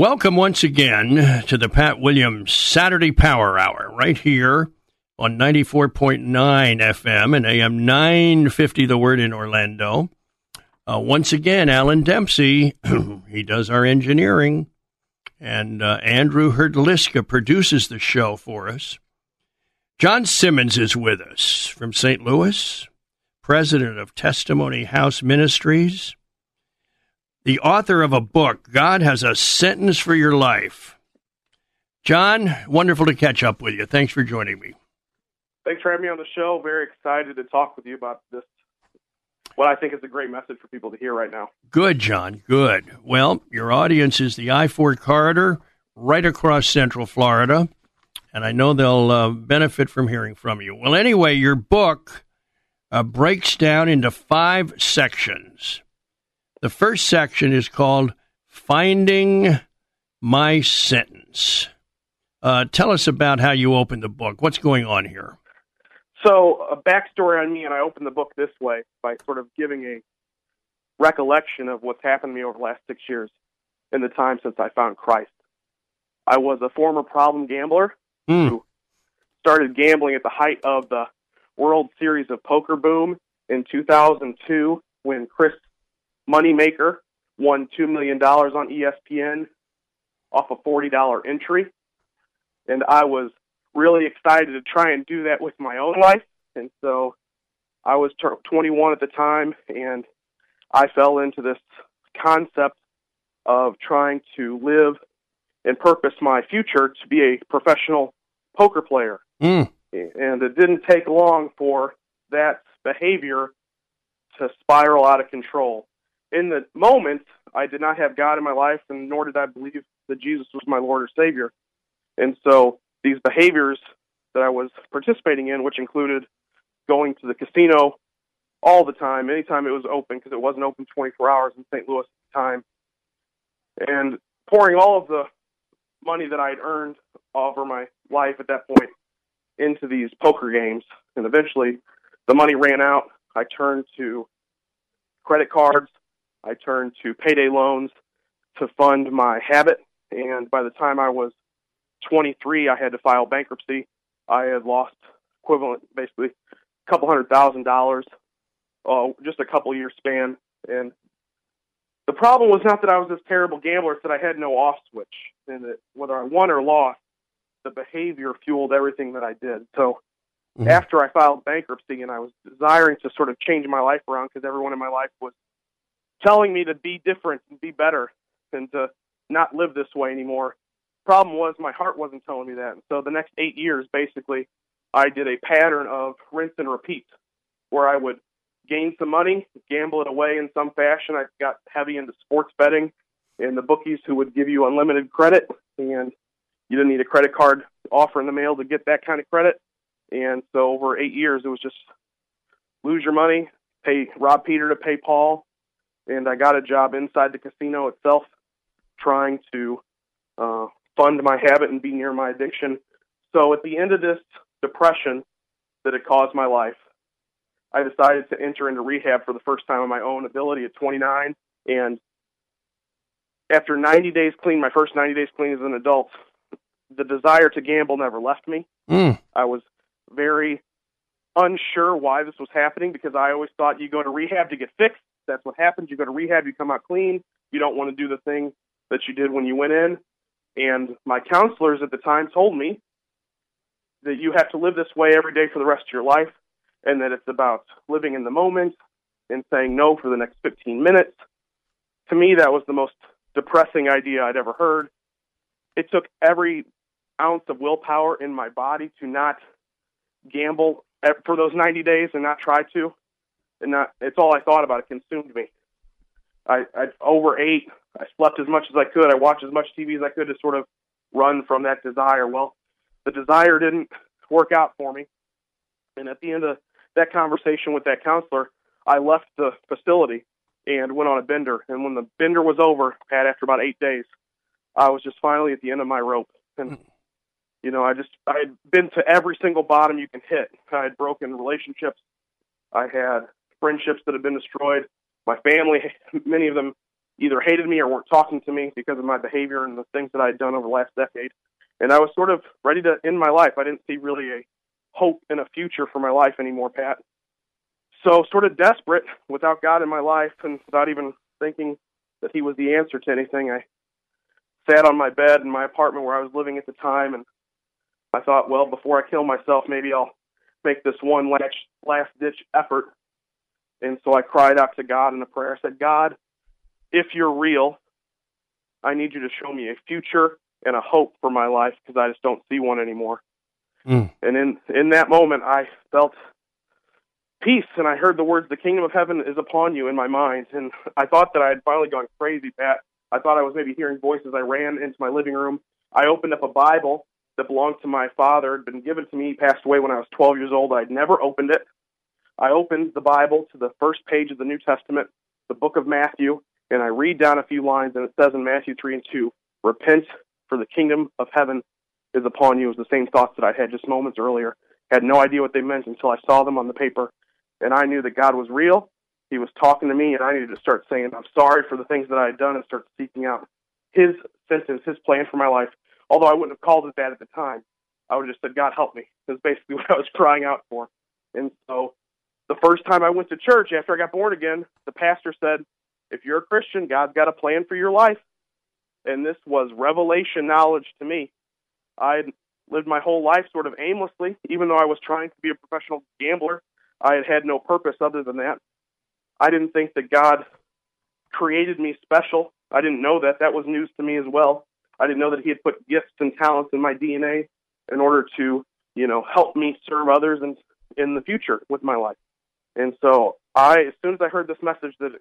Welcome once again to the Pat Williams Saturday Power Hour right here on 94.9 FM and AM 950 The Word in Orlando. Uh, once again, Alan Dempsey, he does our engineering, and uh, Andrew Herdliska produces the show for us. John Simmons is with us from St. Louis, president of Testimony House Ministries the author of a book, God Has a Sentence for Your Life. John, wonderful to catch up with you. Thanks for joining me. Thanks for having me on the show. Very excited to talk with you about this, what I think is a great message for people to hear right now. Good, John. Good. Well, your audience is the I 4 corridor right across Central Florida, and I know they'll uh, benefit from hearing from you. Well, anyway, your book uh, breaks down into five sections. The first section is called Finding My Sentence. Uh, tell us about how you opened the book. What's going on here? So, a backstory on me, and I opened the book this way by sort of giving a recollection of what's happened to me over the last six years in the time since I found Christ. I was a former problem gambler mm. who started gambling at the height of the World Series of Poker boom in 2002 when Chris Moneymaker won $2 million on ESPN off a $40 entry. And I was really excited to try and do that with my own life. And so I was 21 at the time, and I fell into this concept of trying to live and purpose my future to be a professional poker player. Mm. And it didn't take long for that behavior to spiral out of control in the moment, I did not have God in my life, and nor did I believe that Jesus was my Lord or Savior. And so these behaviors that I was participating in, which included going to the casino all the time, anytime it was open, because it wasn't open 24 hours in St. Louis at the time, and pouring all of the money that I had earned over my life at that point into these poker games. And eventually the money ran out. I turned to credit cards I turned to payday loans to fund my habit. And by the time I was 23, I had to file bankruptcy. I had lost equivalent, basically, a couple hundred thousand dollars, uh, just a couple year span. And the problem was not that I was this terrible gambler; it's that I had no off switch, and that whether I won or lost, the behavior fueled everything that I did. So mm-hmm. after I filed bankruptcy, and I was desiring to sort of change my life around because everyone in my life was telling me to be different and be better and to not live this way anymore. Problem was my heart wasn't telling me that. And so the next eight years, basically, I did a pattern of rinse and repeat where I would gain some money, gamble it away in some fashion. I got heavy into sports betting and the bookies who would give you unlimited credit and you didn't need a credit card offer in the mail to get that kind of credit. And so over eight years, it was just lose your money, pay rob Peter to pay Paul, and I got a job inside the casino itself, trying to uh, fund my habit and be near my addiction. So at the end of this depression that had caused my life, I decided to enter into rehab for the first time on my own ability at 29. And after 90 days clean, my first 90 days clean as an adult, the desire to gamble never left me. Mm. I was very unsure why this was happening because I always thought you go to rehab to get fixed that's what happens. You go to rehab, you come out clean. You don't want to do the thing that you did when you went in. And my counselors at the time told me that you have to live this way every day for the rest of your life, and that it's about living in the moment and saying no for the next 15 minutes. To me, that was the most depressing idea I'd ever heard. It took every ounce of willpower in my body to not gamble for those 90 days and not try to and not it's all I thought about. It consumed me. I, I overate. I slept as much as I could. I watched as much TV as I could to sort of run from that desire. Well, the desire didn't work out for me. And at the end of that conversation with that counselor, I left the facility and went on a bender. And when the bender was over, Pat, after about eight days, I was just finally at the end of my rope. And, hmm. you know, I just, I had been to every single bottom you can hit. I had broken relationships. I had friendships that had been destroyed. My family, many of them either hated me or weren't talking to me because of my behavior and the things that I had done over the last decade. And I was sort of ready to end my life. I didn't see really a hope and a future for my life anymore, Pat. So, sort of desperate without God in my life and without even thinking that He was the answer to anything, I sat on my bed in my apartment where I was living at the time and I thought, well, before I kill myself, maybe I'll make this one last, last ditch effort. And so I cried out to God in a prayer. I said, God, if you're real, I need you to show me a future and a hope for my life because I just don't see one anymore. Mm. And in in that moment, I felt peace, and I heard the words, "The kingdom of heaven is upon you" in my mind, and I thought that I had finally gone crazy, Pat. I thought I was maybe hearing voices. I ran into my living room. I opened up a Bible that belonged to my father. Had been given to me. He passed away when I was 12 years old. I'd never opened it. I opened the Bible to the first page of the New Testament, the book of Matthew, and I read down a few lines, and it says in Matthew 3 and 2, Repent, for the kingdom of heaven is upon you. It was the same thoughts that I had just moments earlier. Had no idea what they meant until I saw them on the paper, and I knew that God was real. He was talking to me, and I needed to start saying, I'm sorry for the things that I had done and start seeking out His sentence, His plan for my life. Although I wouldn't have called it that at the time, I would have just said, God help me. That's basically what I was crying out for. And so the first time I went to church after I got born again, the pastor said, if you're a Christian, God's got a plan for your life. And this was revelation knowledge to me. I lived my whole life sort of aimlessly, even though I was trying to be a professional gambler. I had had no purpose other than that. I didn't think that God created me special. I didn't know that. That was news to me as well. I didn't know that He had put gifts and talents in my DNA in order to, you know, help me serve others and in the future with my life. And so I, as soon as I heard this message that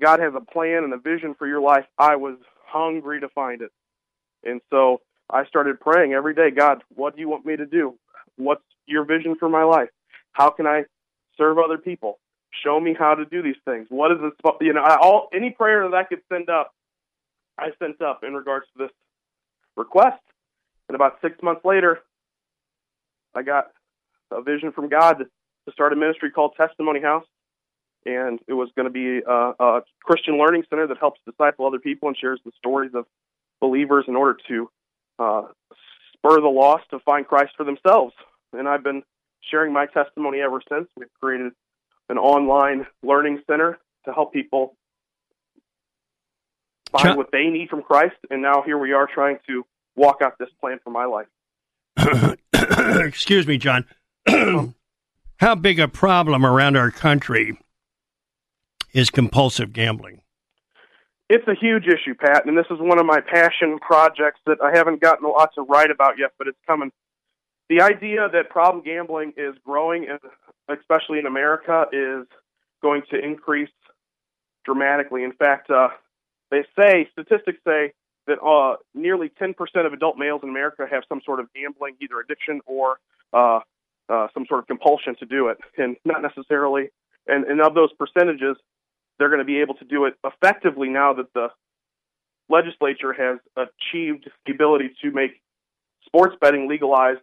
God has a plan and a vision for your life, I was hungry to find it. And so I started praying every day, God, what do you want me to do? What's your vision for my life? How can I serve other people? Show me how to do these things. What is this? You know, I, all any prayer that I could send up, I sent up in regards to this request. And about six months later, I got a vision from God to start a ministry called Testimony House and it was going to be a, a Christian learning center that helps disciple other people and shares the stories of believers in order to uh, spur the lost to find Christ for themselves. And I've been sharing my testimony ever since. We've created an online learning center to help people find John, what they need from Christ. And now here we are trying to walk out this plan for my life. Excuse me, John. How big a problem around our country is compulsive gambling? It's a huge issue, Pat, and this is one of my passion projects that I haven't gotten a lot to write about yet, but it's coming. The idea that problem gambling is growing, especially in America, is going to increase dramatically. In fact, uh, they say statistics say that uh, nearly 10% of adult males in America have some sort of gambling, either addiction or uh, uh, some sort of compulsion to do it, and not necessarily. And, and of those percentages, they're going to be able to do it effectively now that the legislature has achieved the ability to make sports betting legalized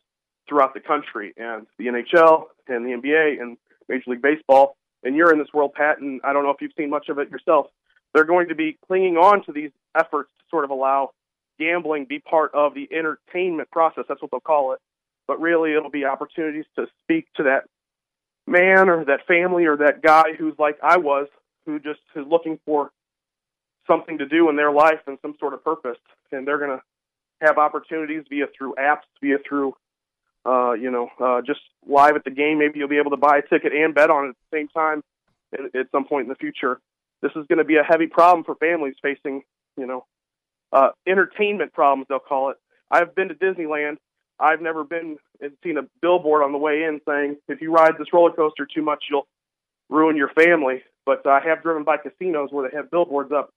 throughout the country and the NHL and the NBA and Major League Baseball. And you're in this world, Pat, and I don't know if you've seen much of it yourself. They're going to be clinging on to these efforts to sort of allow gambling be part of the entertainment process. That's what they'll call it. But really, it'll be opportunities to speak to that man or that family or that guy who's like I was who just is looking for something to do in their life and some sort of purpose, and they're going to have opportunities via through apps, via through uh, you know uh, just live at the game. Maybe you'll be able to buy a ticket and bet on it at the same time at some point in the future. This is going to be a heavy problem for families facing you know uh, entertainment problems. They'll call it. I've been to Disneyland. I've never been and seen a billboard on the way in saying if you ride this roller coaster too much, you'll ruin your family. but I have driven by casinos where they have billboards up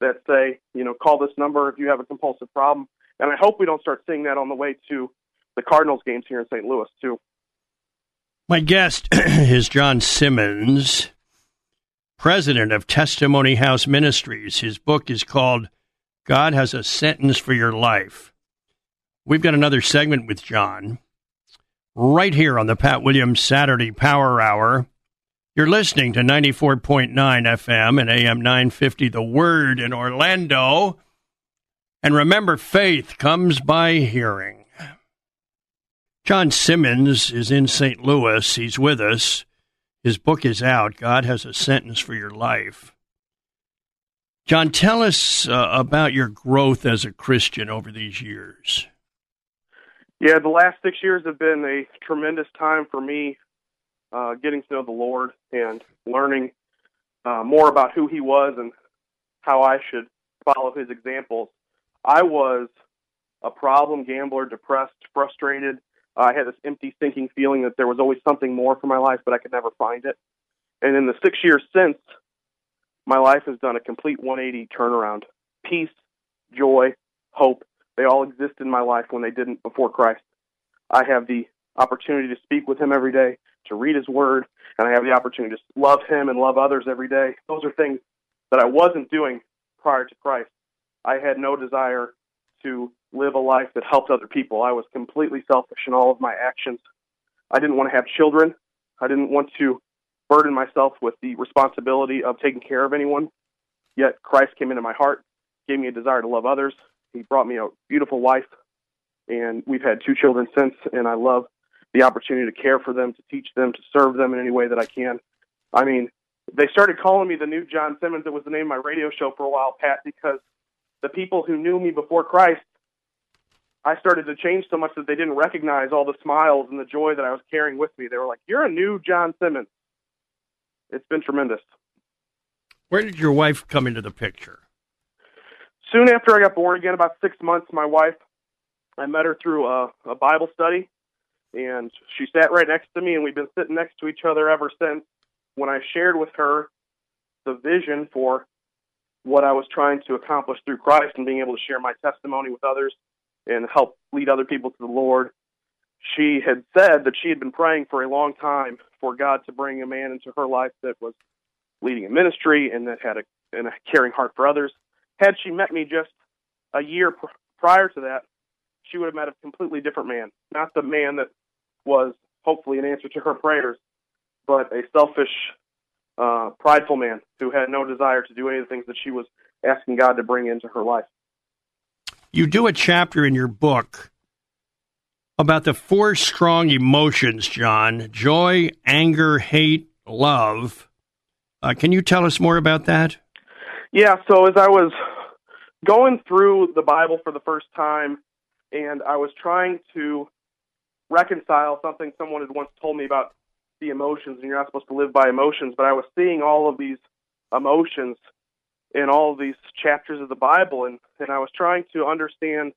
that say, you know, call this number if you have a compulsive problem. And I hope we don't start seeing that on the way to the Cardinals games here in St. Louis, too. My guest is John Simmons, president of Testimony House Ministries. His book is called God Has a Sentence for Your Life. We've got another segment with John right here on the Pat Williams Saturday Power Hour. You're listening to 94.9 FM and AM 950 The Word in Orlando. And remember, faith comes by hearing. John Simmons is in St. Louis. He's with us. His book is out. God has a sentence for your life. John, tell us uh, about your growth as a Christian over these years. Yeah, the last six years have been a tremendous time for me uh, getting to know the Lord and learning uh, more about who He was and how I should follow His examples. I was a problem gambler, depressed, frustrated. Uh, I had this empty, sinking feeling that there was always something more for my life, but I could never find it. And in the six years since, my life has done a complete 180 turnaround. Peace, joy, hope, they all exist in my life when they didn't before Christ. I have the opportunity to speak with Him every day, to read His Word, and I have the opportunity to love Him and love others every day. Those are things that I wasn't doing prior to Christ. I had no desire to live a life that helped other people. I was completely selfish in all of my actions. I didn't want to have children. I didn't want to burden myself with the responsibility of taking care of anyone. Yet Christ came into my heart, gave me a desire to love others. He brought me a beautiful wife, and we've had two children since, and I love the opportunity to care for them, to teach them, to serve them in any way that I can. I mean, they started calling me the new John Simmons. It was the name of my radio show for a while, Pat, because the people who knew me before Christ, I started to change so much that they didn't recognize all the smiles and the joy that I was carrying with me. They were like, "You're a new John Simmons." It's been tremendous. Where did your wife come into the picture? Soon after I got born again, about six months, my wife, I met her through a, a Bible study, and she sat right next to me, and we've been sitting next to each other ever since. When I shared with her the vision for what I was trying to accomplish through Christ and being able to share my testimony with others and help lead other people to the Lord. She had said that she had been praying for a long time for God to bring a man into her life that was leading a ministry and that had a, and a caring heart for others. Had she met me just a year pr- prior to that, she would have met a completely different man. Not the man that was hopefully an answer to her prayers, but a selfish uh, prideful man who had no desire to do any of the things that she was asking God to bring into her life. You do a chapter in your book about the four strong emotions, John joy, anger, hate, love. Uh, can you tell us more about that? Yeah, so as I was going through the Bible for the first time, and I was trying to reconcile something someone had once told me about the emotions, and you're not supposed to live by emotions. But I was seeing all of these emotions in all of these chapters of the Bible, and, and I was trying to understand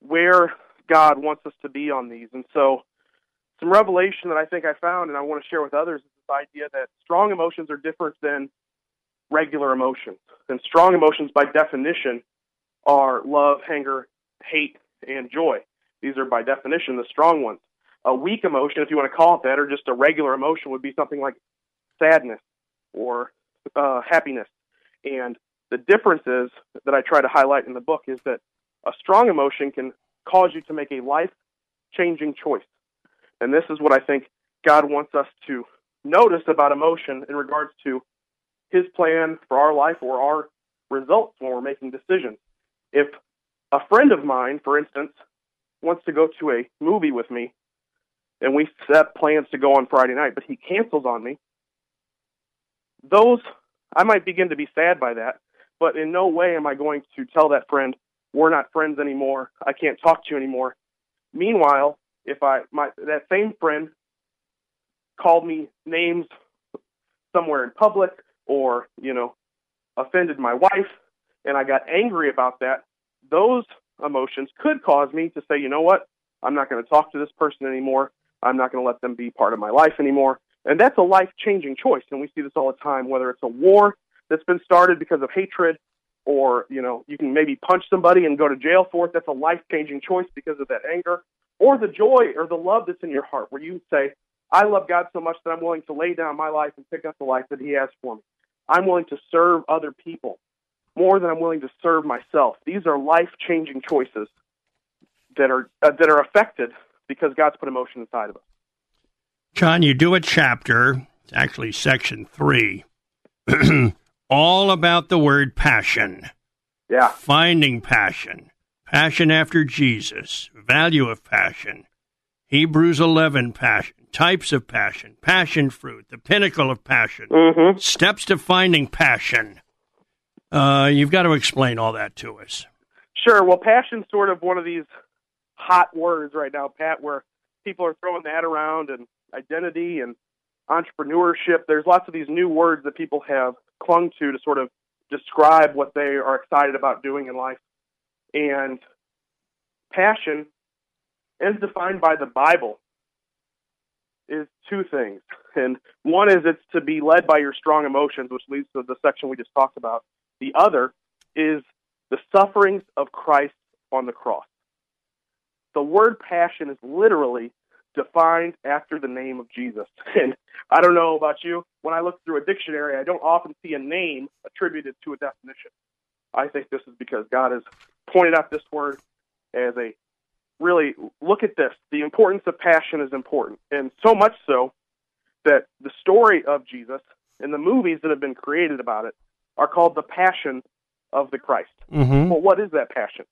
where God wants us to be on these. And so, some revelation that I think I found, and I want to share with others, is this idea that strong emotions are different than regular emotions. And strong emotions, by definition, are love, anger, hate, and joy. These are, by definition, the strong ones a weak emotion, if you want to call it that, or just a regular emotion, would be something like sadness or uh, happiness. And the differences that I try to highlight in the book is that a strong emotion can cause you to make a life changing choice. And this is what I think God wants us to notice about emotion in regards to his plan for our life or our results when we're making decisions. If a friend of mine, for instance, wants to go to a movie with me and we set plans to go on Friday night, but he cancels on me, those, I might begin to be sad by that, but in no way am I going to tell that friend, we're not friends anymore, I can't talk to you anymore. Meanwhile, if I, my, that same friend called me names somewhere in public or, you know, offended my wife and I got angry about that, those emotions could cause me to say, you know what, I'm not going to talk to this person anymore. I'm not going to let them be part of my life anymore. And that's a life changing choice. And we see this all the time, whether it's a war that's been started because of hatred, or, you know, you can maybe punch somebody and go to jail for it. That's a life changing choice because of that anger. Or the joy or the love that's in your heart, where you say, I love God so much that I'm willing to lay down my life and pick up the life that He has for me. I'm willing to serve other people more than I'm willing to serve myself. These are life changing choices that are uh, that are affected because God's put emotion inside of us. John, you do a chapter, it's actually section three, all about the word passion. Yeah. Finding passion, passion after Jesus, value of passion, Hebrews 11 passion, types of passion, passion fruit, the pinnacle of passion, mm-hmm. steps to finding passion. Uh, you've got to explain all that to us. Sure. Well, passion's sort of one of these hot words right now, Pat, where people are throwing that around and identity and entrepreneurship. There's lots of these new words that people have clung to to sort of describe what they are excited about doing in life. And passion, as defined by the Bible, is two things. And one is it's to be led by your strong emotions, which leads to the section we just talked about. The other is the sufferings of Christ on the cross. The word passion is literally defined after the name of Jesus. And I don't know about you, when I look through a dictionary, I don't often see a name attributed to a definition. I think this is because God has pointed out this word as a really look at this. The importance of passion is important, and so much so that the story of Jesus and the movies that have been created about it are called the Passion of the Christ. Mm-hmm. Well, what is that passion?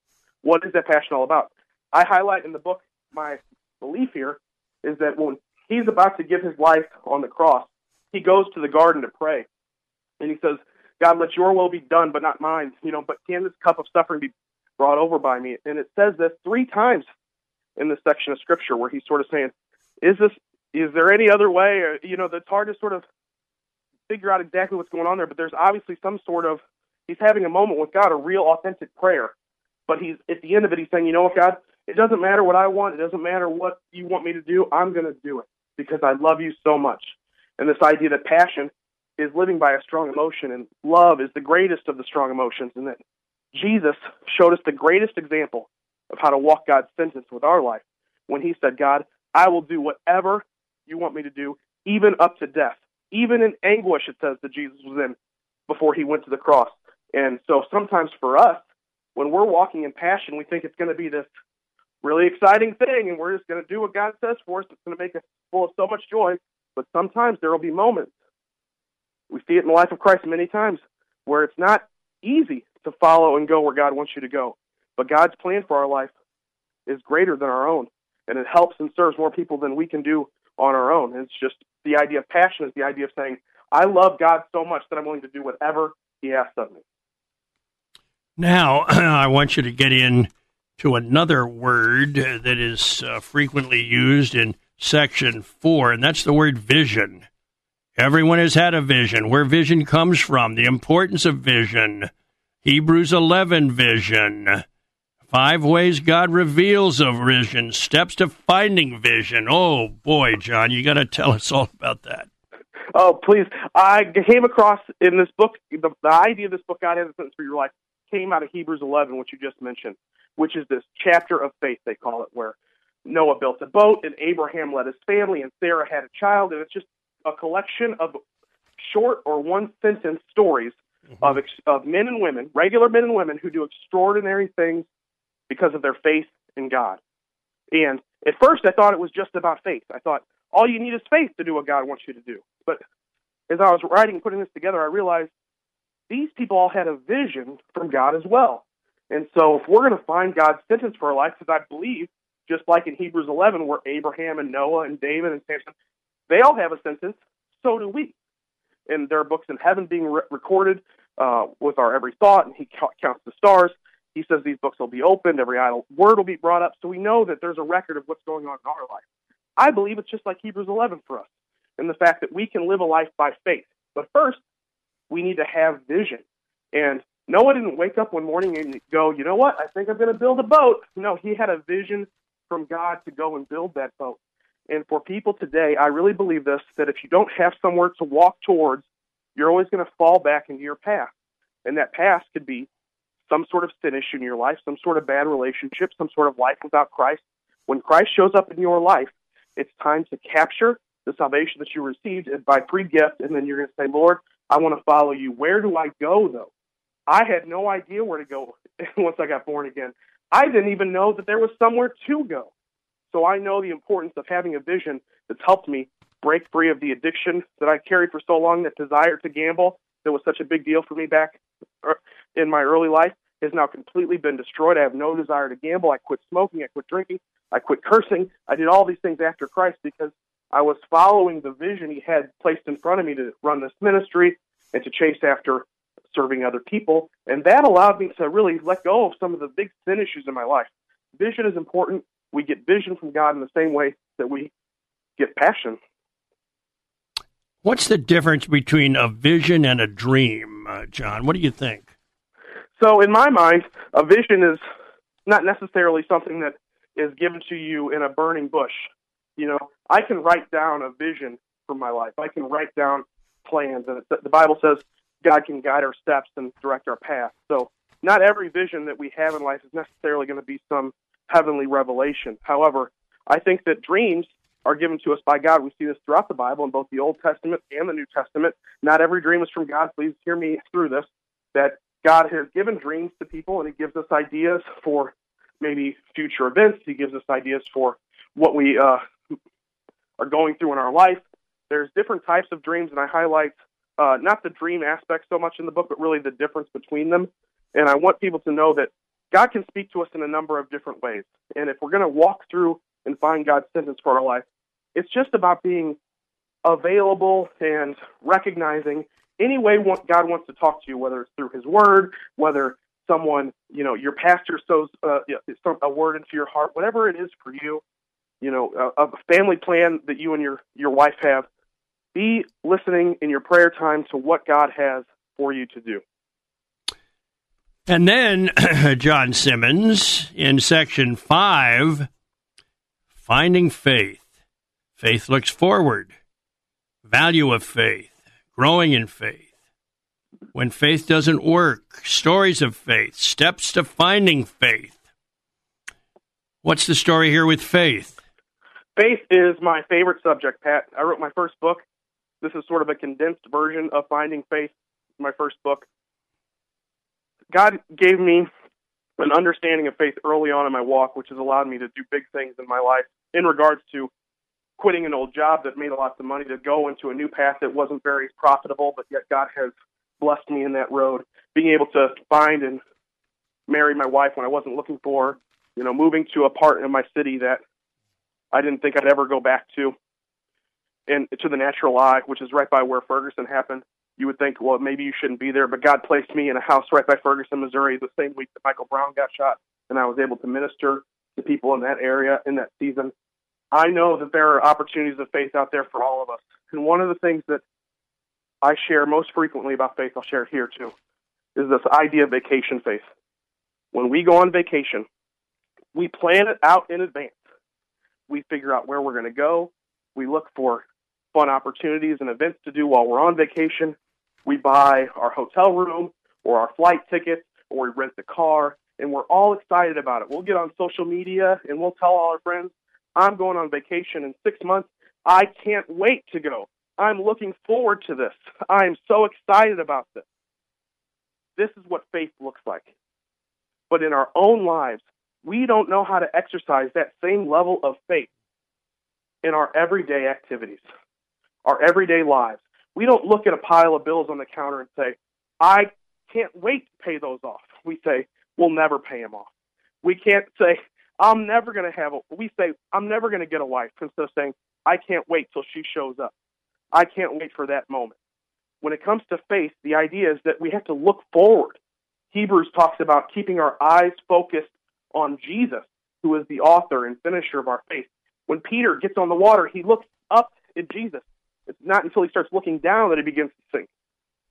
What is that passion all about? I highlight in the book my belief here is that when he's about to give his life on the cross, he goes to the garden to pray. And he says, God, let your will be done, but not mine. You know, but can this cup of suffering be brought over by me? And it says this three times in this section of scripture where he's sort of saying, Is this is there any other way? Or, you know, it's hard to sort of figure out exactly what's going on there, but there's obviously some sort of he's having a moment with God, a real authentic prayer. But he's at the end of it, he's saying, You know what, God, it doesn't matter what I want. It doesn't matter what you want me to do. I'm going to do it because I love you so much. And this idea that passion is living by a strong emotion and love is the greatest of the strong emotions. And that Jesus showed us the greatest example of how to walk God's sentence with our life when he said, God, I will do whatever you want me to do, even up to death. Even in anguish, it says that Jesus was in before he went to the cross. And so sometimes for us, when we're walking in passion, we think it's going to be this really exciting thing, and we're just going to do what God says for us. It's going to make us full of so much joy. But sometimes there will be moments. We see it in the life of Christ many times where it's not easy to follow and go where God wants you to go. But God's plan for our life is greater than our own, and it helps and serves more people than we can do on our own. It's just the idea of passion is the idea of saying, I love God so much that I'm willing to do whatever He asks of me. Now, I want you to get in to another word that is uh, frequently used in section four, and that's the word vision. Everyone has had a vision. Where vision comes from, the importance of vision. Hebrews 11 vision. Five ways God reveals a vision, steps to finding vision. Oh boy, John, you got to tell us all about that. Oh, please. I came across in this book, the, the idea of this book, God has a sentence for your life, came out of Hebrews 11, which you just mentioned which is this chapter of faith, they call it, where Noah built a boat and Abraham led his family and Sarah had a child. And it's just a collection of short or one sentence stories mm-hmm. of, of men and women, regular men and women, who do extraordinary things because of their faith in God. And at first, I thought it was just about faith. I thought all you need is faith to do what God wants you to do. But as I was writing, and putting this together, I realized these people all had a vision from God as well. And so, if we're going to find God's sentence for our life, because I believe, just like in Hebrews 11, where Abraham and Noah and David and Samson, they all have a sentence, so do we. And there are books in heaven being re- recorded uh, with our every thought, and He counts the stars. He says these books will be opened, every idle word will be brought up, so we know that there's a record of what's going on in our life. I believe it's just like Hebrews 11 for us, in the fact that we can live a life by faith. But first, we need to have vision. And Noah didn't wake up one morning and go, you know what, I think I'm going to build a boat. No, he had a vision from God to go and build that boat. And for people today, I really believe this that if you don't have somewhere to walk towards, you're always going to fall back into your past. And that past could be some sort of sin issue in your life, some sort of bad relationship, some sort of life without Christ. When Christ shows up in your life, it's time to capture the salvation that you received by free gift, and then you're going to say, Lord, I want to follow you. Where do I go, though? I had no idea where to go once I got born again. I didn't even know that there was somewhere to go. So I know the importance of having a vision that's helped me break free of the addiction that I carried for so long, that desire to gamble that was such a big deal for me back er, in my early life has now completely been destroyed. I have no desire to gamble. I quit smoking. I quit drinking. I quit cursing. I did all these things after Christ because I was following the vision He had placed in front of me to run this ministry and to chase after serving other people. And that allowed me to really let go of some of the big sin issues in my life. Vision is important. We get vision from God in the same way that we get passion. What's the difference between a vision and a dream, uh, John? What do you think? So, in my mind, a vision is not necessarily something that is given to you in a burning bush. You know, I can write down a vision for my life. I can write down plans, and the Bible says God can guide our steps and direct our path. So, not every vision that we have in life is necessarily going to be some heavenly revelation. However, I think that dreams are given to us by God. We see this throughout the Bible in both the Old Testament and the New Testament. Not every dream is from God. Please hear me through this. That God has given dreams to people and He gives us ideas for maybe future events. He gives us ideas for what we uh, are going through in our life. There's different types of dreams, and I highlight uh, not the dream aspect so much in the book, but really the difference between them. And I want people to know that God can speak to us in a number of different ways. And if we're going to walk through and find God's sentence for our life, it's just about being available and recognizing any way God wants to talk to you, whether it's through His Word, whether someone, you know, your pastor sows uh, a word into your heart, whatever it is for you, you know, a, a family plan that you and your your wife have. Be listening in your prayer time to what God has for you to do. And then John Simmons in section five, finding faith. Faith looks forward. Value of faith. Growing in faith. When faith doesn't work. Stories of faith. Steps to finding faith. What's the story here with faith? Faith is my favorite subject, Pat. I wrote my first book. This is sort of a condensed version of Finding Faith, my first book. God gave me an understanding of faith early on in my walk, which has allowed me to do big things in my life in regards to quitting an old job that made a lot of money to go into a new path that wasn't very profitable, but yet God has blessed me in that road. Being able to find and marry my wife when I wasn't looking for, you know, moving to a part in my city that I didn't think I'd ever go back to, and to the natural eye, which is right by where Ferguson happened. You would think, well, maybe you shouldn't be there, but God placed me in a house right by Ferguson, Missouri, the same week that Michael Brown got shot, and I was able to minister to people in that area in that season. I know that there are opportunities of faith out there for all of us. And one of the things that I share most frequently about faith, I'll share here too, is this idea of vacation faith. When we go on vacation, we plan it out in advance. We figure out where we're going to go. We look for fun opportunities and events to do while we're on vacation. We buy our hotel room or our flight tickets or we rent the car and we're all excited about it. We'll get on social media and we'll tell all our friends, I'm going on vacation in six months. I can't wait to go. I'm looking forward to this. I'm so excited about this. This is what faith looks like. But in our own lives, we don't know how to exercise that same level of faith in our everyday activities, our everyday lives. We don't look at a pile of bills on the counter and say, I can't wait to pay those off. We say, we'll never pay them off. We can't say, I'm never going to have a, we say, I'm never going to get a wife instead of saying, I can't wait till she shows up. I can't wait for that moment. When it comes to faith, the idea is that we have to look forward. Hebrews talks about keeping our eyes focused on Jesus, who is the author and finisher of our faith. When Peter gets on the water, he looks up at Jesus. It's not until he starts looking down that he begins to sink.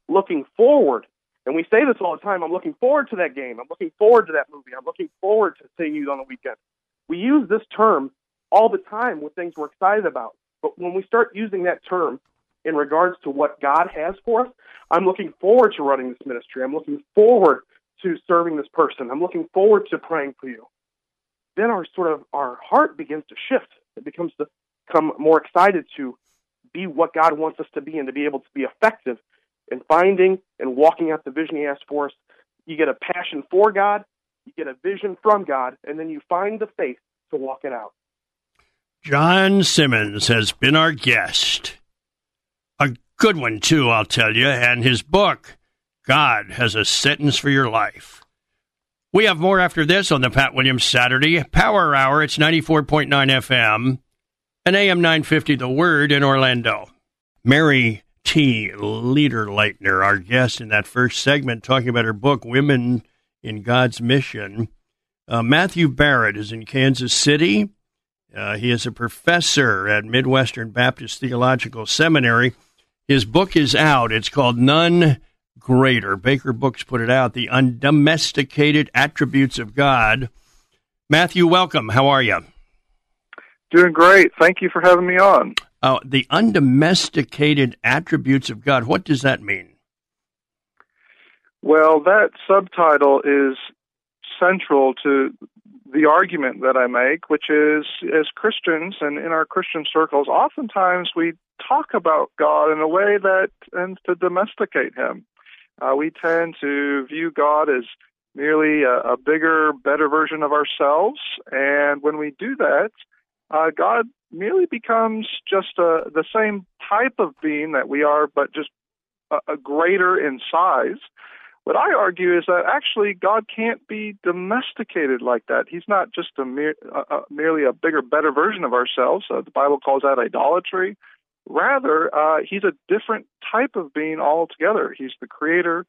Looking forward and we say this all the time. I'm looking forward to that game. I'm looking forward to that movie. I'm looking forward to seeing you on the weekend. We use this term all the time with things we're excited about. But when we start using that term in regards to what God has for us, I'm looking forward to running this ministry. I'm looking forward to serving this person. I'm looking forward to praying for you. Then our sort of our heart begins to shift. It becomes to become more excited to be what God wants us to be and to be able to be effective in finding and walking out the vision He has for us. You get a passion for God, you get a vision from God, and then you find the faith to walk it out. John Simmons has been our guest. A good one, too, I'll tell you, and his book, God Has a Sentence for Your Life. We have more after this on the Pat Williams Saturday Power Hour. It's 94.9 FM and AM 950 The Word in Orlando. Mary T. Lederleitner, our guest in that first segment, talking about her book, Women in God's Mission. Uh, Matthew Barrett is in Kansas City. Uh, he is a professor at Midwestern Baptist Theological Seminary. His book is out. It's called None Greater. Baker Books put it out The Undomesticated Attributes of God. Matthew, welcome. How are you? Doing great. Thank you for having me on. Uh, the undomesticated attributes of God. What does that mean? Well, that subtitle is central to the argument that I make, which is as Christians and in our Christian circles, oftentimes we talk about God in a way that tends to domesticate him. Uh, we tend to view God as merely a, a, bigger, better version of ourselves. And when we do that, uh, God merely becomes just a, the same type of being that we are, but just a, a greater in size. What I argue is that actually God can't be domesticated like that. He's not just a mere, a, merely a bigger, better version of ourselves. Uh, the Bible calls that idolatry. Rather, uh, he's a different type of being altogether. He's the creator,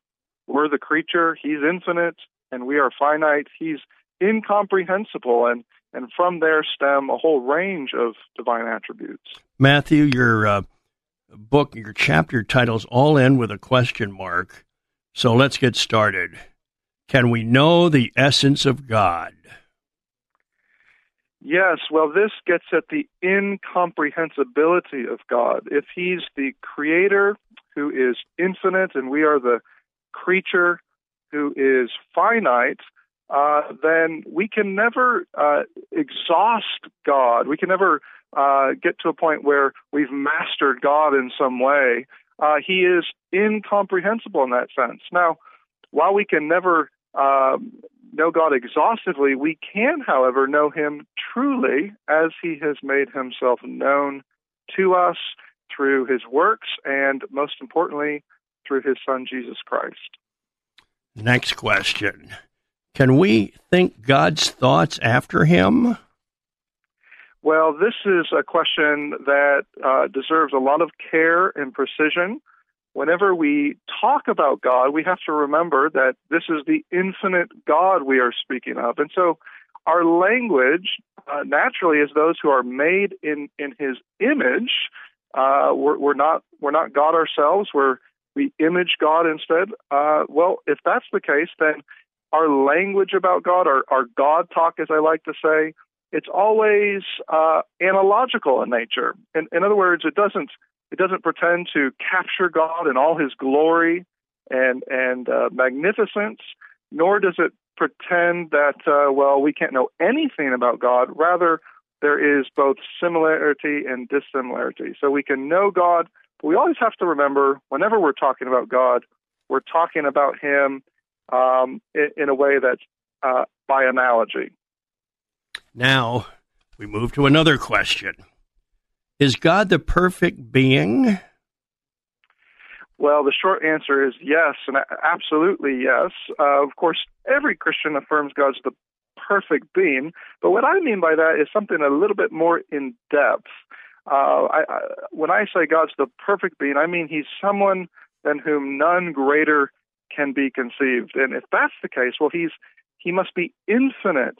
we're the creature, he's infinite, and we are finite. He's incomprehensible, and, and from there stem a whole range of divine attributes. Matthew, your uh, book, your chapter titles all end with a question mark. So let's get started. Can we know the essence of God? Yes, well, this gets at the incomprehensibility of God. If He's the creator who is infinite and we are the creature who is finite, uh, then we can never uh, exhaust God. We can never uh, get to a point where we've mastered God in some way. Uh, he is incomprehensible in that sense. Now, while we can never um, know God exhaustively, we can, however, know Him truly as He has made Himself known to us through His works and, most importantly, through His Son, Jesus Christ. Next question Can we think God's thoughts after Him? Well, this is a question that uh, deserves a lot of care and precision whenever we talk about God, we have to remember that this is the infinite God we are speaking of. And so our language, uh, naturally, as those who are made in, in his image, uh, we're, we're, not, we're not God ourselves, we're, we image God instead. Uh, well, if that's the case, then our language about God, our, our God talk, as I like to say, it's always uh, analogical in nature. In, in other words, it doesn't it doesn't pretend to capture God in all his glory and and uh, magnificence, nor does it pretend that uh, well we can't know anything about God. Rather, there is both similarity and dissimilarity. So we can know God, but we always have to remember whenever we're talking about God, we're talking about Him um, in, in, a way that's uh, by analogy. Now we move to another question. Is God the perfect being? Well, the short answer is yes, and absolutely yes. Uh, of course, every Christian affirms God's the perfect being, but what I mean by that is something a little bit more in depth. Uh, I, I, when I say God's the perfect being, I mean He's someone than whom none greater can be conceived. And if that's the case, well, He's He must be infinite,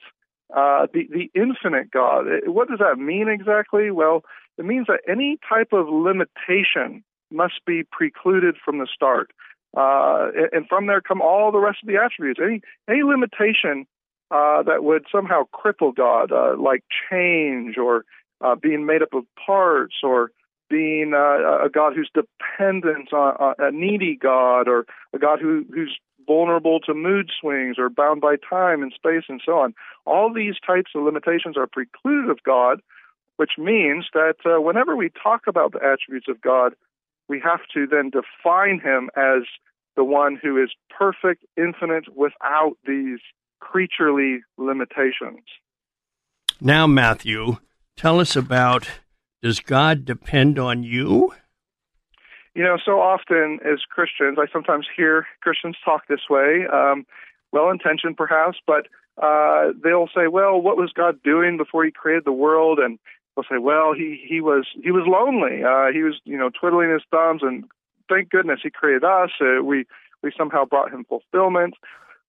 uh, the the infinite God. What does that mean exactly? Well, it means that any type of limitation must be precluded from the start. Uh, and from there come all the rest of the attributes. Any any limitation uh, that would somehow cripple God, uh, like change or uh, being made up of parts or being uh, a God who's dependent on, on a needy God or a God who, who's vulnerable to mood swings or bound by time and space and so on. All these types of limitations are precluded of God, which means that uh, whenever we talk about the attributes of God, we have to then define him as the one who is perfect, infinite, without these creaturely limitations. Now, Matthew, tell us about does God depend on you? You know, so often as Christians, I sometimes hear Christians talk this way, um, well intentioned perhaps, but uh, they'll say, well, what was God doing before he created the world? And they'll say, well, he, he was he was lonely. Uh, he was, you know, twiddling his thumbs and thank goodness he created us. Uh, we we somehow brought him fulfillment.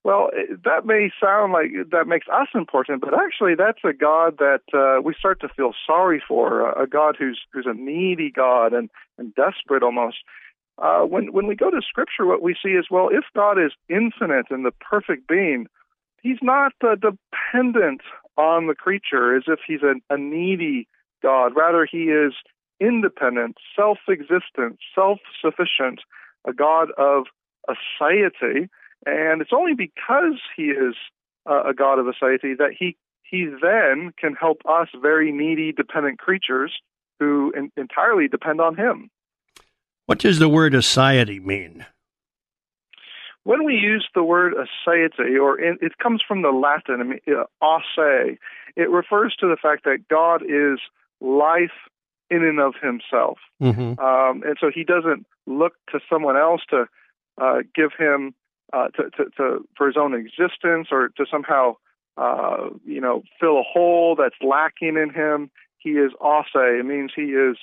Well, that may sound like that makes us important, but actually, that's a God that uh, we start to feel sorry for, a God who's who's a needy God and and desperate almost. Uh, when when we go to Scripture, what we see is well, if God is infinite and the perfect being, He's not uh, dependent on the creature as if He's a, a needy God. Rather, He is independent, self-existent, self-sufficient, a God of a aseity and it's only because he is uh, a God of aseity that he he then can help us very needy, dependent creatures who in, entirely depend on him. What does the word aseity mean? When we use the word aseity, or in, it comes from the Latin, I mean, uh, ase, it refers to the fact that God is life in and of himself. Mm-hmm. Um, and so he doesn't look to someone else to uh, give him uh, to, to, to, for his own existence or to somehow uh, you know fill a hole that's lacking in him. He is ase. It means he is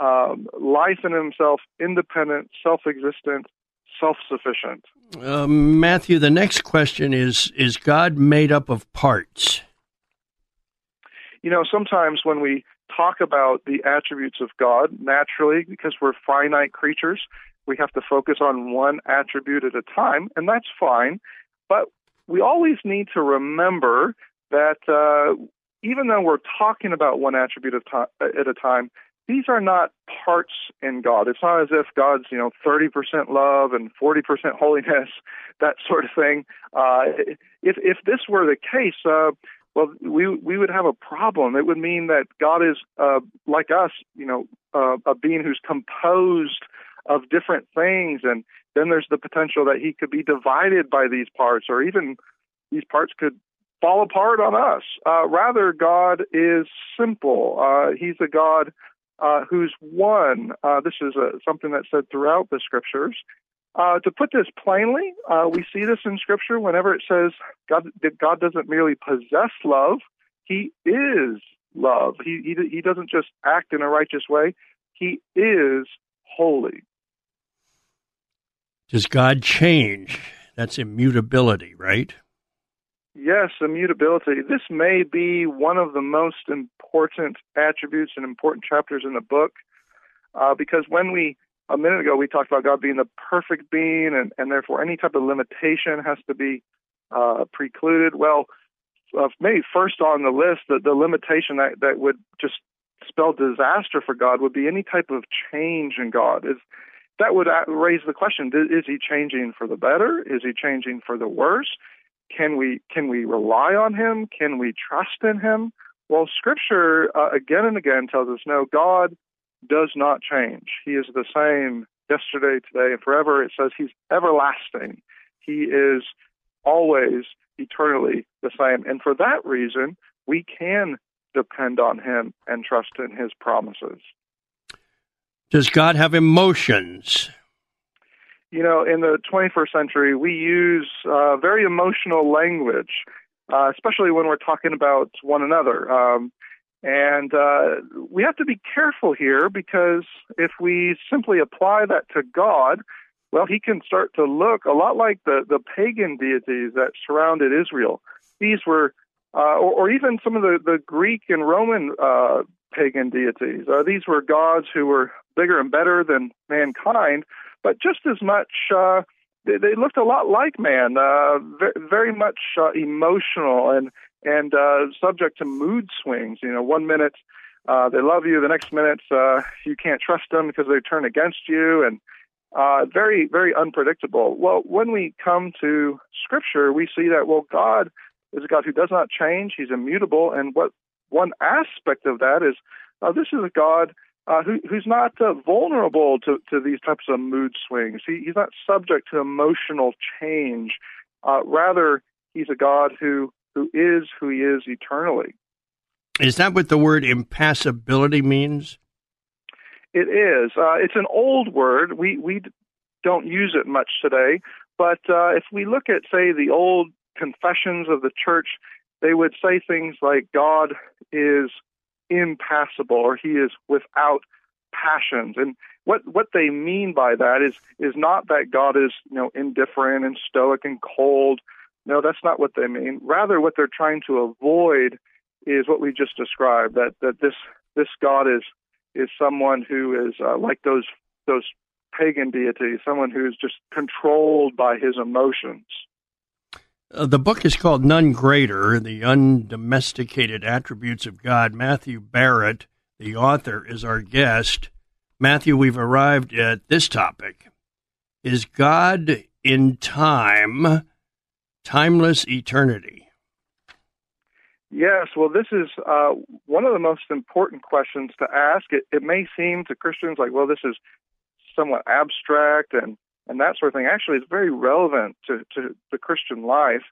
um, life in himself, independent, self-existent, self-sufficient. Uh, Matthew, the next question is: Is God made up of parts? You know, sometimes when we talk about the attributes of God, naturally, because we're finite creatures, we have to focus on one attribute at a time, and that's fine. But we always need to remember that uh, even though we're talking about one attribute at a time, these are not parts in God. It's not as if God's, you know, 30% love and 40% holiness, that sort of thing. Uh, if if this were the case, uh, well, we we would have a problem. It would mean that God is uh, like us, you know, uh, a being who's composed of different things and then there's the potential that he could be divided by these parts or even these parts could fall apart on us. Uh, rather god is simple. Uh, he's a god uh, who's one. Uh, this is a, something that's said throughout the scriptures. Uh, to put this plainly, uh, we see this in Scripture whenever it says God, that God doesn't merely possess love; He is love. He, he he doesn't just act in a righteous way; He is holy. Does God change? That's immutability, right? Yes, immutability. This may be one of the most important attributes and important chapters in the book uh, because when we, a minute ago, we talked about God being the perfect being and, and therefore any type of limitation has to be uh, precluded. Well, uh, maybe first on the list, the, the limitation that, that would just spell disaster for God would be any type of change in God. Is that would raise the question: Is he changing for the better? Is he changing for the worse? Can we can we rely on him? Can we trust in him? Well, Scripture uh, again and again tells us no. God does not change. He is the same yesterday, today, and forever. It says He's everlasting. He is always eternally the same, and for that reason, we can depend on Him and trust in His promises. Does God have emotions? You know, in the 21st century, we use uh, very emotional language, uh, especially when we're talking about one another. Um, and uh, we have to be careful here because if we simply apply that to God, well, he can start to look a lot like the, the pagan deities that surrounded Israel. These were, uh, or, or, even some of the, the Greek and Roman uh, pagan deities. Uh, these were gods who were bigger and better than mankind, but just as much uh, they, they looked a lot like man, uh, very, very much uh, emotional and and uh, subject to mood swings. You know, one minute uh, they love you, the next minute uh, you can't trust them because they turn against you, and uh, very very unpredictable. Well, when we come to Scripture, we see that well, God is a God who does not change; He's immutable, and what one aspect of that is uh, this is a God uh, who, who's not uh, vulnerable to, to these types of mood swings. He, he's not subject to emotional change. Uh, rather, he's a God who, who is who he is eternally. Is that what the word impassibility means? It is. Uh, it's an old word. We, we don't use it much today. But uh, if we look at, say, the old confessions of the church, they would say things like God is impassible or he is without passions. And what what they mean by that is is not that God is, you know, indifferent and stoic and cold. No, that's not what they mean. Rather what they're trying to avoid is what we just described that that this this God is is someone who is uh, like those those pagan deities, someone who is just controlled by his emotions. Uh, the book is called None Greater The Undomesticated Attributes of God. Matthew Barrett, the author, is our guest. Matthew, we've arrived at this topic. Is God in time, timeless eternity? Yes, well, this is uh, one of the most important questions to ask. It, it may seem to Christians like, well, this is somewhat abstract and and that sort of thing actually is very relevant to, to the Christian life.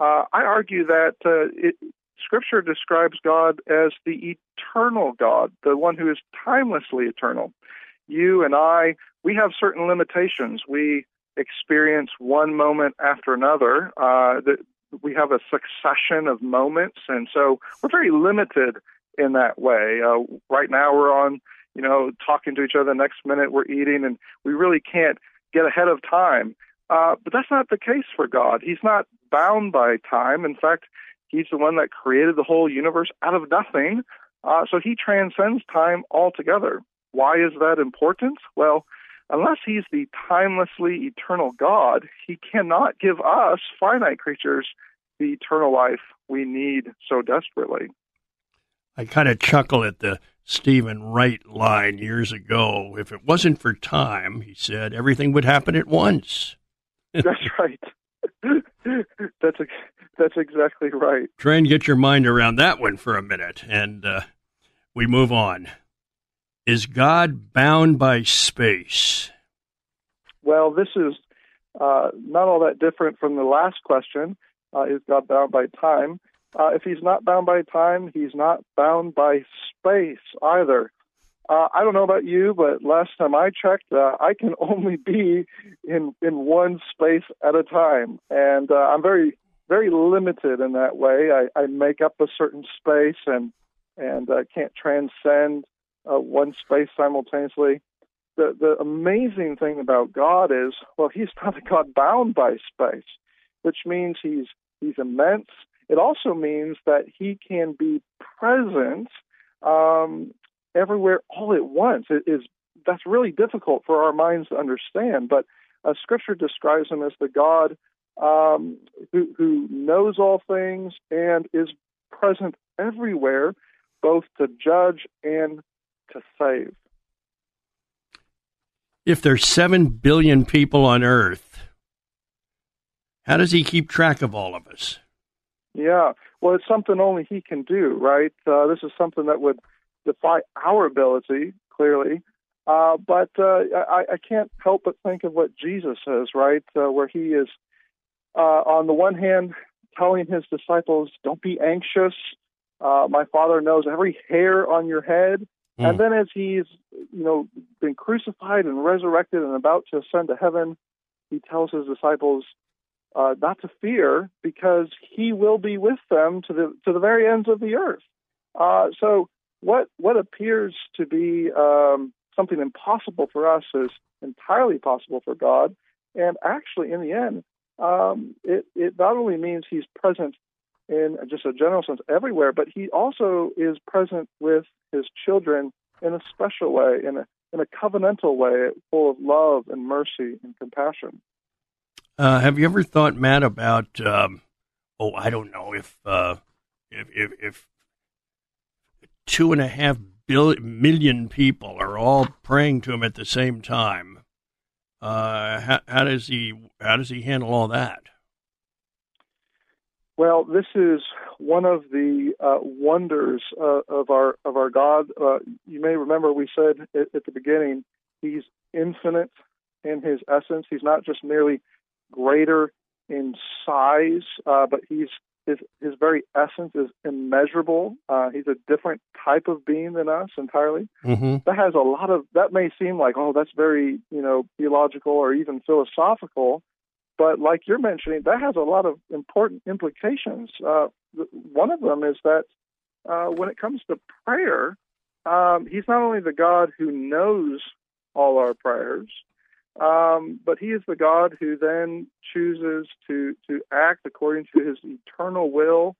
Uh, I argue that uh, it, Scripture describes God as the eternal God, the one who is timelessly eternal. You and I, we have certain limitations. We experience one moment after another. Uh, that we have a succession of moments, and so we're very limited in that way. Uh, right now, we're on, you know, talking to each other. Next minute, we're eating, and we really can't get ahead of time. Uh, but that's not the case for God. He's not bound by time. In fact, He's the one that created the whole universe out of nothing. Uh, so He transcends time altogether. Why is that important? Well, unless He's the timelessly eternal God, He cannot give us, finite creatures, the eternal life we need so desperately. I kind of chuckle at the Steven Wright line years ago. If it wasn't for time, he said, everything would happen at once. that's right. that's that's exactly right. Try and get your mind around that one for a minute, and uh, we move on. Is God bound by space? Well, this is uh, not all that different from the last question. Uh, is God bound by time? Uh, if he's not bound by time, he's not bound by space either. Uh, I don't know about you, but last time I checked, uh, I can only be in in one space at a time, and uh, I'm very very limited in that way. I, I make up a certain space and and uh, can't transcend uh, one space simultaneously. The the amazing thing about God is, well, He's not a God bound by space, which means He's He's immense it also means that he can be present um, everywhere all at once. It is that's really difficult for our minds to understand, but uh, Scripture describes him as the God um, who, who knows all things and is present everywhere, both to judge and to save. If there's seven billion people on Earth, how does he keep track of all of us? Yeah, well, it's something only he can do, right? Uh, this is something that would defy our ability, clearly. Uh, but uh, I, I can't help but think of what Jesus says, right? Uh, where he is, uh, on the one hand, telling his disciples, "Don't be anxious. Uh, my Father knows every hair on your head." Mm. And then, as he's, you know, been crucified and resurrected and about to ascend to heaven, he tells his disciples, uh, not to fear because he will be with them to the to the very ends of the earth. Uh, so what what appears to be um, something impossible for us is entirely possible for God, and actually, in the end, um, it it not only means He's present in just a general sense everywhere, but He also is present with His children in a special way, in a in a covenantal way, full of love and mercy and compassion. Uh, have you ever thought, Matt, about um, oh, I don't know if uh, if, if, if two and a half billion million people are all praying to him at the same time. Uh, how, how, does he how does he handle all that? Well, this is one of the uh, wonders uh, of our of our God. Uh, you may remember we said at, at, the beginning, He's infinite in His essence. He's not just merely greater in size, uh, but He's his his very essence is immeasurable. Uh, he's a different type of being than us entirely. Mm-hmm. That has a lot of that may seem like oh that's very you know theological or even philosophical, but like you're mentioning, that has a lot of important implications. Uh, one of them is that uh, when it comes to prayer, um, he's not only the God who knows all our prayers, um, but he is the God who then chooses to to act according to his eternal will,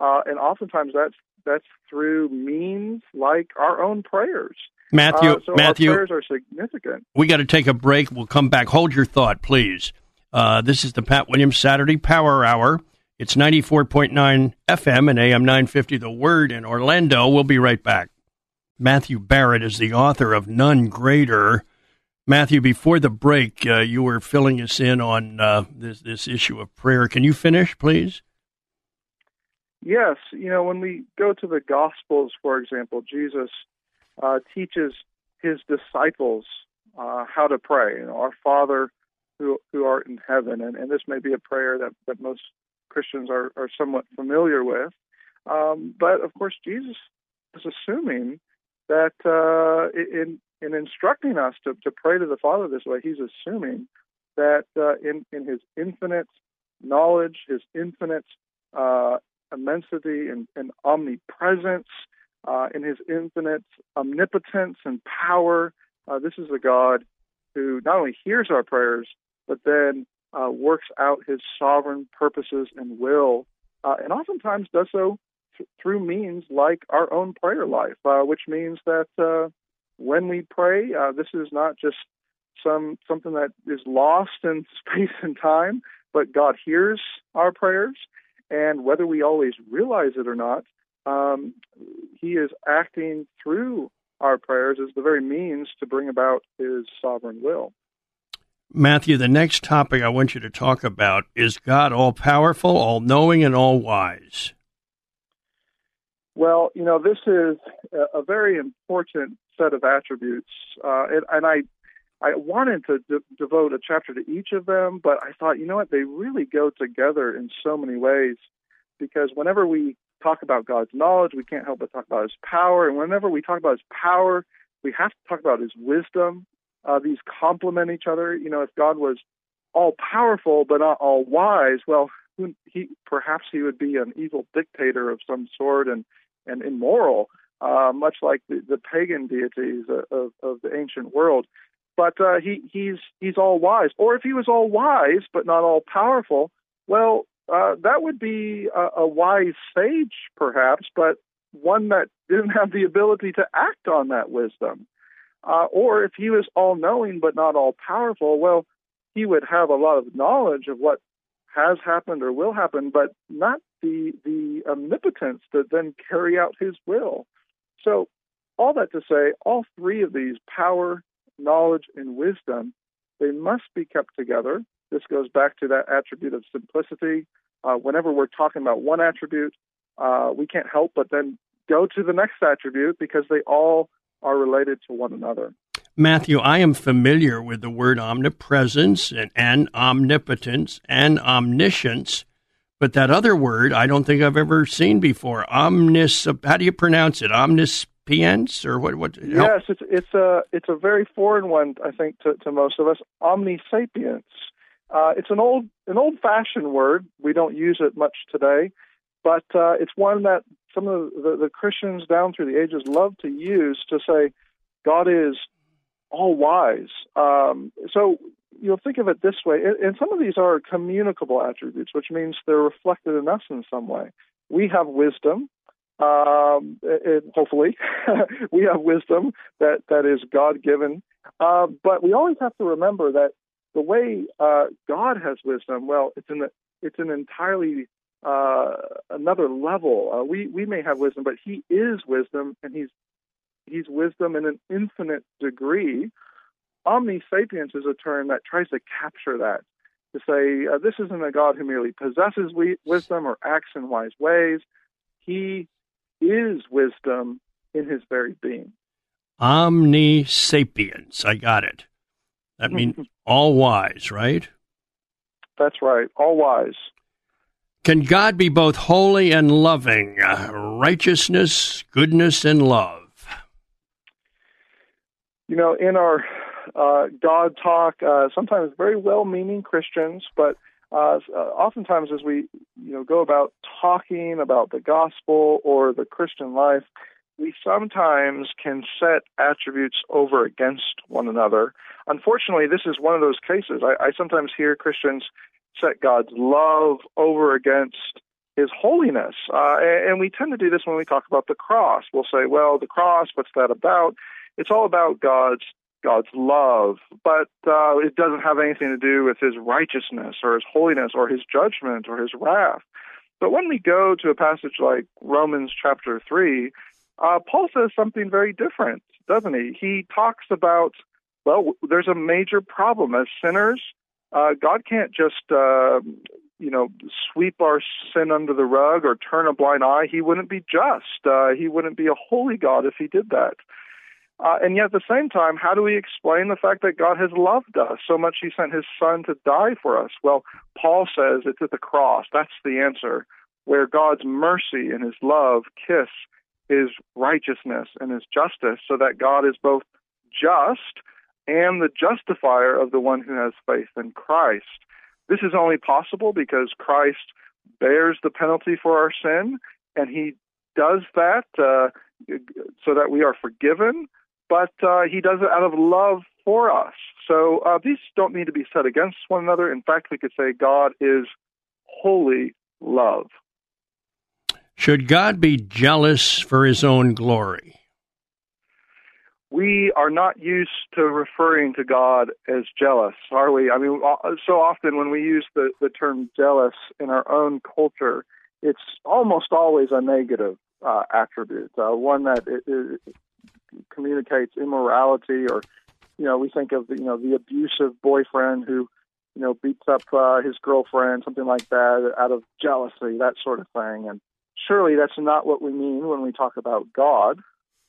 uh, and oftentimes that's that's through means like our own prayers. Matthew, uh, so Matthew, our prayers are significant. We got to take a break. We'll come back. Hold your thought, please. Uh, this is the Pat Williams Saturday Power Hour. It's 94.9 FM and AM 950 The Word in Orlando. We'll be right back. Matthew Barrett is the author of None Greater Matthew, before the break, uh, you were filling us in on uh, this this issue of prayer. Can you finish, please? Yes. You know, when we go to the Gospels, for example, Jesus uh, teaches his disciples uh, how to pray. You know, our Father who who art in heaven, and, and this may be a prayer that, that most Christians are, are somewhat familiar with. Um, but of course, Jesus is assuming that uh, in in instructing us to, to pray to the Father this way, he's assuming that uh, in, in his infinite knowledge, his infinite uh, immensity and, and omnipresence, uh, in his infinite omnipotence and power, uh, this is a God who not only hears our prayers, but then uh, works out his sovereign purposes and will, and oftentimes does so through means like our own prayer life, which means that when we pray. Uh, this is not just some something that is lost in space and time, but God hears our prayers, and whether we always realize it or not, um, He is acting through our prayers as the very means to bring about His sovereign will. Matthew, the next topic I want you to talk about is God all powerful, all knowing, and all wise. Well, you know, this is a very important set of attributes, uh, and, and, I I wanted to de- devote a chapter to each of them, but I thought, you know what, they really go together in so many ways, because whenever we talk about God's knowledge, we can't help but talk about His power, and whenever we talk about His power, we have to talk about His wisdom. Uh, these complement each other. You know, if God was all powerful but not all wise, well, he perhaps he would be an evil dictator of some sort and and immoral uh, much like the, the pagan deities of, of, the ancient world. But uh, he, he's he's all wise. Or if he was all wise but not all powerful, well, uh, that would be a, a wise sage, perhaps, but one that didn't have the ability to act on that wisdom. Uh, or if he was all knowing but not all powerful, well, he would have a lot of knowledge of what has happened or will happen, but not the the omnipotence to then carry out his will. So, all that to say, all three of these power, knowledge, and wisdom, they must be kept together. This goes back to that attribute of simplicity. Uh, whenever we're talking about one attribute, uh, we can't help but then go to the next attribute because they all are related to one another. Matthew, I am familiar with the word omnipresence and, and omnipotence and omniscience. But that other word, I don't think I've ever seen before. Omnis. How do you pronounce it? Omnispience or what? What? Yes, it's it's a it's a very foreign one, I think, to, to most of us. Omnisapience. Uh, it's an old an old fashioned word. We don't use it much today, but uh, it's one that some of the, the Christians down through the ages love to use to say God is all wise. Um, so you'll think of it this way, and some of these are communicable attributes, which means they're reflected in us in some way. We have wisdom, um, hopefully, we have wisdom that that is God given, uh, but we always have to remember that the way uh, God has wisdom, well, it's an it's an entirely uh, another level. Uh, we we may have wisdom, but He is wisdom, and He's He's wisdom in an infinite degree. Omnisapience is a term that tries to capture that to say uh, this isn't a God who merely possesses we- wisdom or acts in wise ways. He is wisdom in His very being. Omnisapience. I got it. That means all wise, right? That's right. All wise. Can God be both holy and loving, righteousness, goodness, and love? You know, in our uh, God talk, uh, sometimes very well-meaning Christians, but uh, uh, oftentimes as we you know go about talking about the gospel or the Christian life, we sometimes can set attributes over against one another. Unfortunately, this is one of those cases. I, I sometimes hear Christians set God's love over against his holiness. Uh, and we tend to do this when we talk about the cross. We'll say, well, the cross, what's that about? It's all about God's God's love, but uh, it doesn't have anything to do with his righteousness or his holiness or his judgment or his wrath. But when we go to a passage like Romans chapter 3, uh, Paul says something very different, doesn't he? He talks about, well, there's a major problem. As sinners, uh, God can't just, uh, you know, sweep our sin under the rug or turn a blind eye. He wouldn't be just. Uh, he wouldn't be a holy God if he did that. Uh, and yet, at the same time, how do we explain the fact that God has loved us so much He sent His Son to die for us? Well, Paul says it's at the cross. That's the answer, where God's mercy and His love kiss His righteousness and His justice, so that God is both just and the justifier of the one who has faith in Christ. This is only possible because Christ bears the penalty for our sin, and He does that uh, so that we are forgiven but uh, he does it out of love for us. So uh, these don't need to be set against one another. In fact, we could say God is holy love. Should God be jealous for his own glory? We are not used to referring to God as jealous, are we? I mean, so often when we use the, the term jealous in our own culture, it's almost always a negative uh, attribute, uh, one that it, it, communicates immorality or you know we think of the, you know the abusive boyfriend who you know beats up uh, his girlfriend something like that out of jealousy that sort of thing. And surely that's not what we mean when we talk about god.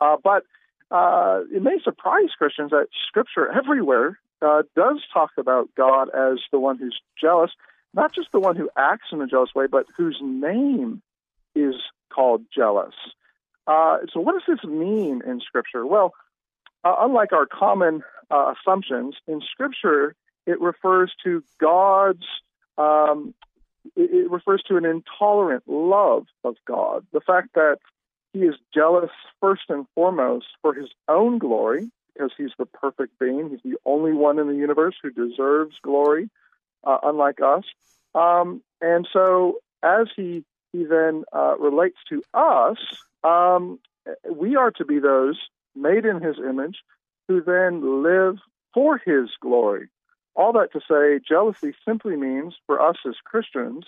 Uh, but uh, it may surprise christians that scripture everywhere uh, does talk about god as the one who's jealous not just the one who acts in a jealous way but whose name is called jealous uh, so, what does this mean in Scripture? Well, uh, unlike our common uh, assumptions, in Scripture, it refers to God's, um, it, it refers to an intolerant love of God. The fact that He is jealous first and foremost for His own glory, because He's the perfect being. He's the only one in the universe who deserves glory, uh, unlike us. Um, and so, as He he then uh, relates to us, um, we are to be those made in his image who then live for his glory. All that to say, jealousy simply means for us as Christians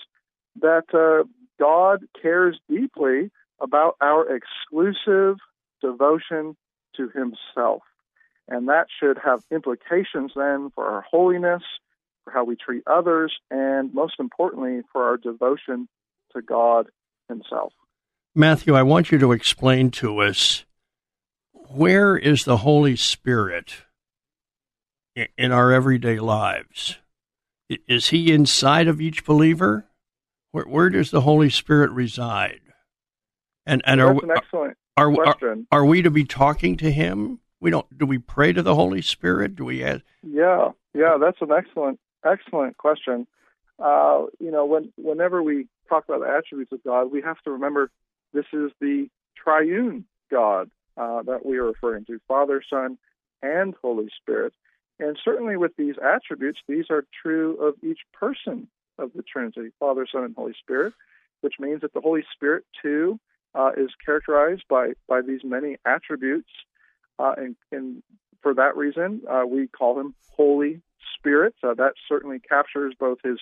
that uh, God cares deeply about our exclusive devotion to himself. And that should have implications then for our holiness, for how we treat others, and most importantly, for our devotion to God himself. Matthew, I want you to explain to us where is the Holy Spirit in our everyday lives? Is he inside of each believer? Where, where does the Holy Spirit reside? And and are, excellent are, question. Are, are, we to be talking to him? We don't. Do we pray to the Holy Spirit? Do we? Ask? Yeah, yeah, that's an excellent, excellent question. Uh, you know, when whenever we talk about the attributes of God, we have to remember this is the triune God uh, that we are referring to Father, Son, and Holy Spirit. And certainly with these attributes, these are true of each person of the Trinity Father, Son, and Holy Spirit, which means that the Holy Spirit, too, uh, is characterized by, by these many attributes. Uh, and, and for that reason, uh, we call him Holy Spirit. Uh, that certainly captures both his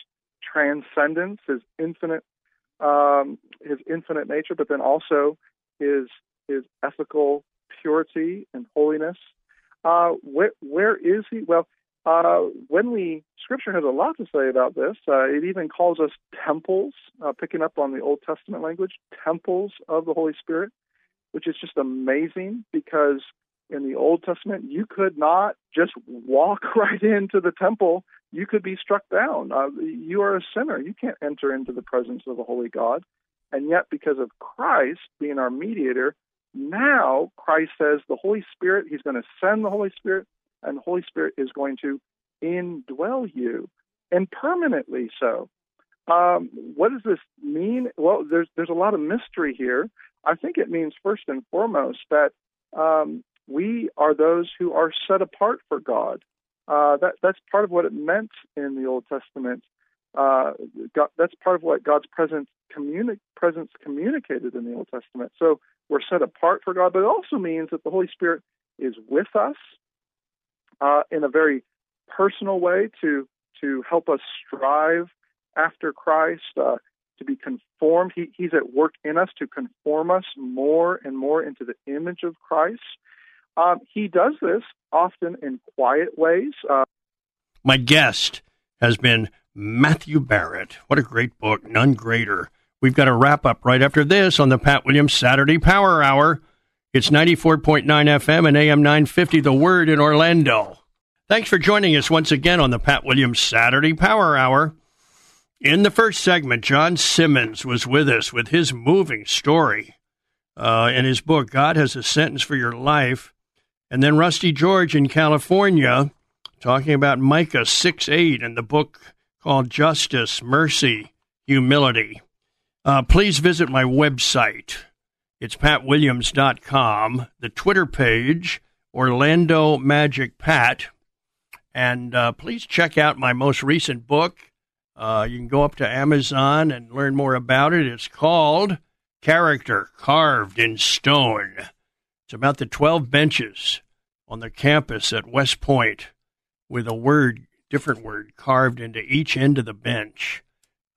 transcendence, his infinite, um, his infinite nature, but then also his his ethical purity and holiness. Uh, where, where is he? Well, uh, when we Scripture has a lot to say about this. Uh, it even calls us temples, uh, picking up on the Old Testament language, temples of the Holy Spirit, which is just amazing because in the Old Testament you could not just walk right into the temple. You could be struck down. Uh, you are a sinner. You can't enter into the presence of the Holy God. And yet, because of Christ being our mediator, now Christ says the Holy Spirit, He's going to send the Holy Spirit and the Holy Spirit is going to indwell you, and permanently so. Um, what does this mean? Well, there's there's a lot of mystery here. I think it means first and foremost that um, we are those who are set apart for God. Uh, that that's part of what it meant in the Old Testament. Uh, God, that's part of what God's presence, communi- presence communicated in the Old Testament. So we're set apart for God, but it also means that the Holy Spirit is with us uh, in a very personal way to to help us strive after Christ, uh, to be conformed. He, he's at work in us to conform us more and more into the image of Christ. Um, he does this often in quiet ways. Uh, My guest has been Matthew Barrett. What a great book, none greater. We've got a wrap up right after this on the Pat Williams Saturday Power Hour. It's 94.9 FM and AM 950, The Word in Orlando. Thanks for joining us once again on the Pat Williams Saturday Power Hour. In the first segment, John Simmons was with us with his moving story uh, in his book, God Has a Sentence for Your Life. And then Rusty George in California talking about Micah 6 8 and the book called Justice, Mercy, Humility. Uh, please visit my website it's patwilliams.com, the Twitter page, Orlando Magic Pat. And uh, please check out my most recent book. Uh, you can go up to Amazon and learn more about it. It's called Character Carved in Stone. It's about the 12 benches on the campus at West Point with a word, different word, carved into each end of the bench.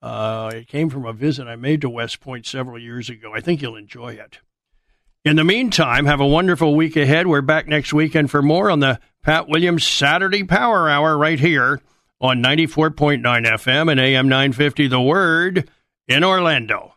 Uh, it came from a visit I made to West Point several years ago. I think you'll enjoy it. In the meantime, have a wonderful week ahead. We're back next weekend for more on the Pat Williams Saturday Power Hour right here on 94.9 FM and AM 950 The Word in Orlando.